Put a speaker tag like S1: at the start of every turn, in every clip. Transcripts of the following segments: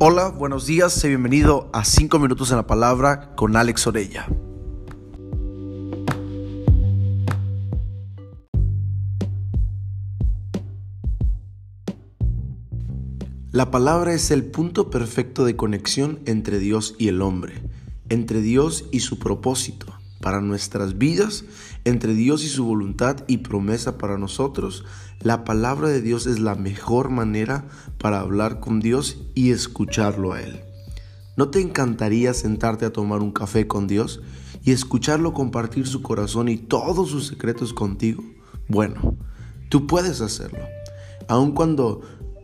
S1: Hola, buenos días, y bienvenido a 5 minutos en la palabra con Alex Orella. La palabra es el punto perfecto de conexión entre Dios y el hombre, entre Dios y su propósito para nuestras vidas, entre Dios y su voluntad y promesa para nosotros. La palabra de Dios es la mejor manera para hablar con Dios y escucharlo a Él. ¿No te encantaría sentarte a tomar un café con Dios y escucharlo compartir su corazón y todos sus secretos contigo? Bueno, tú puedes hacerlo. Aun cuando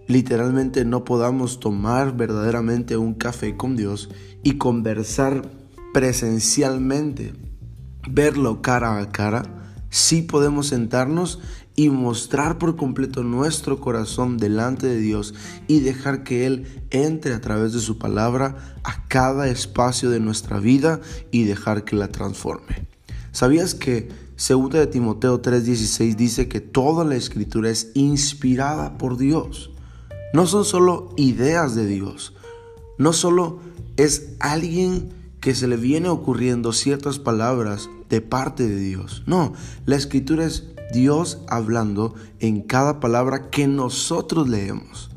S1: literalmente no podamos tomar verdaderamente un café con Dios y conversar presencialmente, verlo cara a cara, sí podemos sentarnos y mostrar por completo nuestro corazón delante de Dios y dejar que Él entre a través de su palabra a cada espacio de nuestra vida y dejar que la transforme. ¿Sabías que 2 de Timoteo 3:16 dice que toda la escritura es inspirada por Dios? no son solo ideas de Dios, no solo es alguien que se le viene ocurriendo ciertas palabras de parte de Dios. No, la escritura es Dios hablando en cada palabra que nosotros leemos.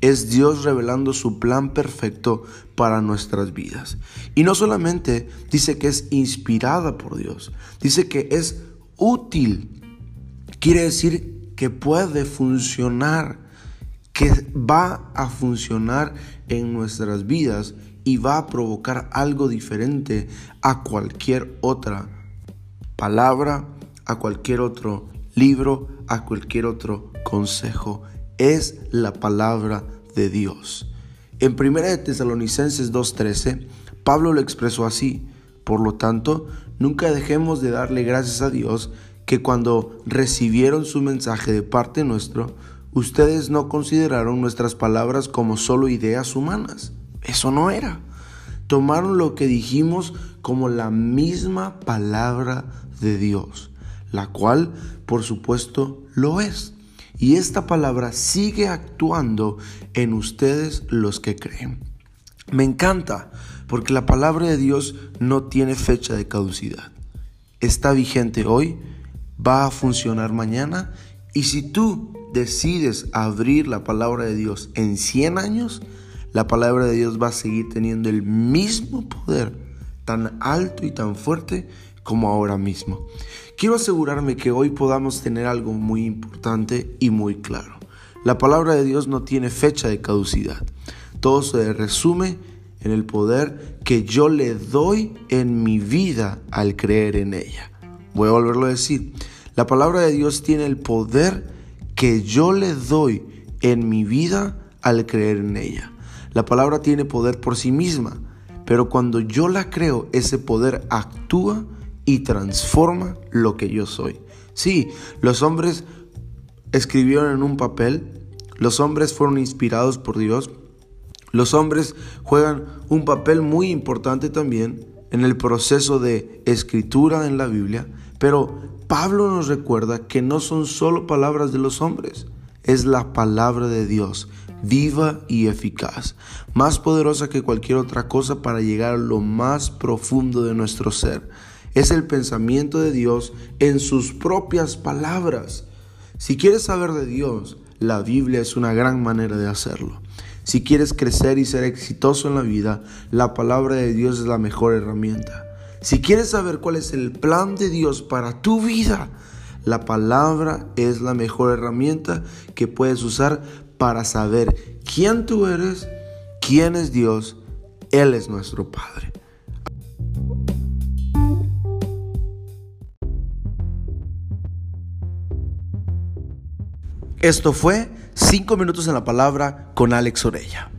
S1: Es Dios revelando su plan perfecto para nuestras vidas. Y no solamente dice que es inspirada por Dios, dice que es útil. Quiere decir que puede funcionar que va a funcionar en nuestras vidas y va a provocar algo diferente a cualquier otra palabra, a cualquier otro libro, a cualquier otro consejo. Es la palabra de Dios. En 1 de Tesalonicenses 2.13, Pablo lo expresó así. Por lo tanto, nunca dejemos de darle gracias a Dios que cuando recibieron su mensaje de parte nuestro, ustedes no consideraron nuestras palabras como solo ideas humanas. Eso no era. Tomaron lo que dijimos como la misma palabra de Dios, la cual, por supuesto, lo es. Y esta palabra sigue actuando en ustedes los que creen. Me encanta porque la palabra de Dios no tiene fecha de caducidad. Está vigente hoy, va a funcionar mañana y si tú decides abrir la palabra de Dios en 100 años, la palabra de Dios va a seguir teniendo el mismo poder tan alto y tan fuerte como ahora mismo. Quiero asegurarme que hoy podamos tener algo muy importante y muy claro. La palabra de Dios no tiene fecha de caducidad. Todo se resume en el poder que yo le doy en mi vida al creer en ella. Voy a volverlo a decir. La palabra de Dios tiene el poder que yo le doy en mi vida al creer en ella. La palabra tiene poder por sí misma, pero cuando yo la creo, ese poder actúa y transforma lo que yo soy. Sí, los hombres escribieron en un papel, los hombres fueron inspirados por Dios, los hombres juegan un papel muy importante también en el proceso de escritura en la Biblia, pero Pablo nos recuerda que no son solo palabras de los hombres, es la palabra de Dios, viva y eficaz, más poderosa que cualquier otra cosa para llegar a lo más profundo de nuestro ser. Es el pensamiento de Dios en sus propias palabras. Si quieres saber de Dios, la Biblia es una gran manera de hacerlo. Si quieres crecer y ser exitoso en la vida, la palabra de Dios es la mejor herramienta. Si quieres saber cuál es el plan de Dios para tu vida, la palabra es la mejor herramienta que puedes usar para saber quién tú eres, quién es Dios. Él es nuestro Padre. Esto fue 5 minutos en la palabra con Alex Orella.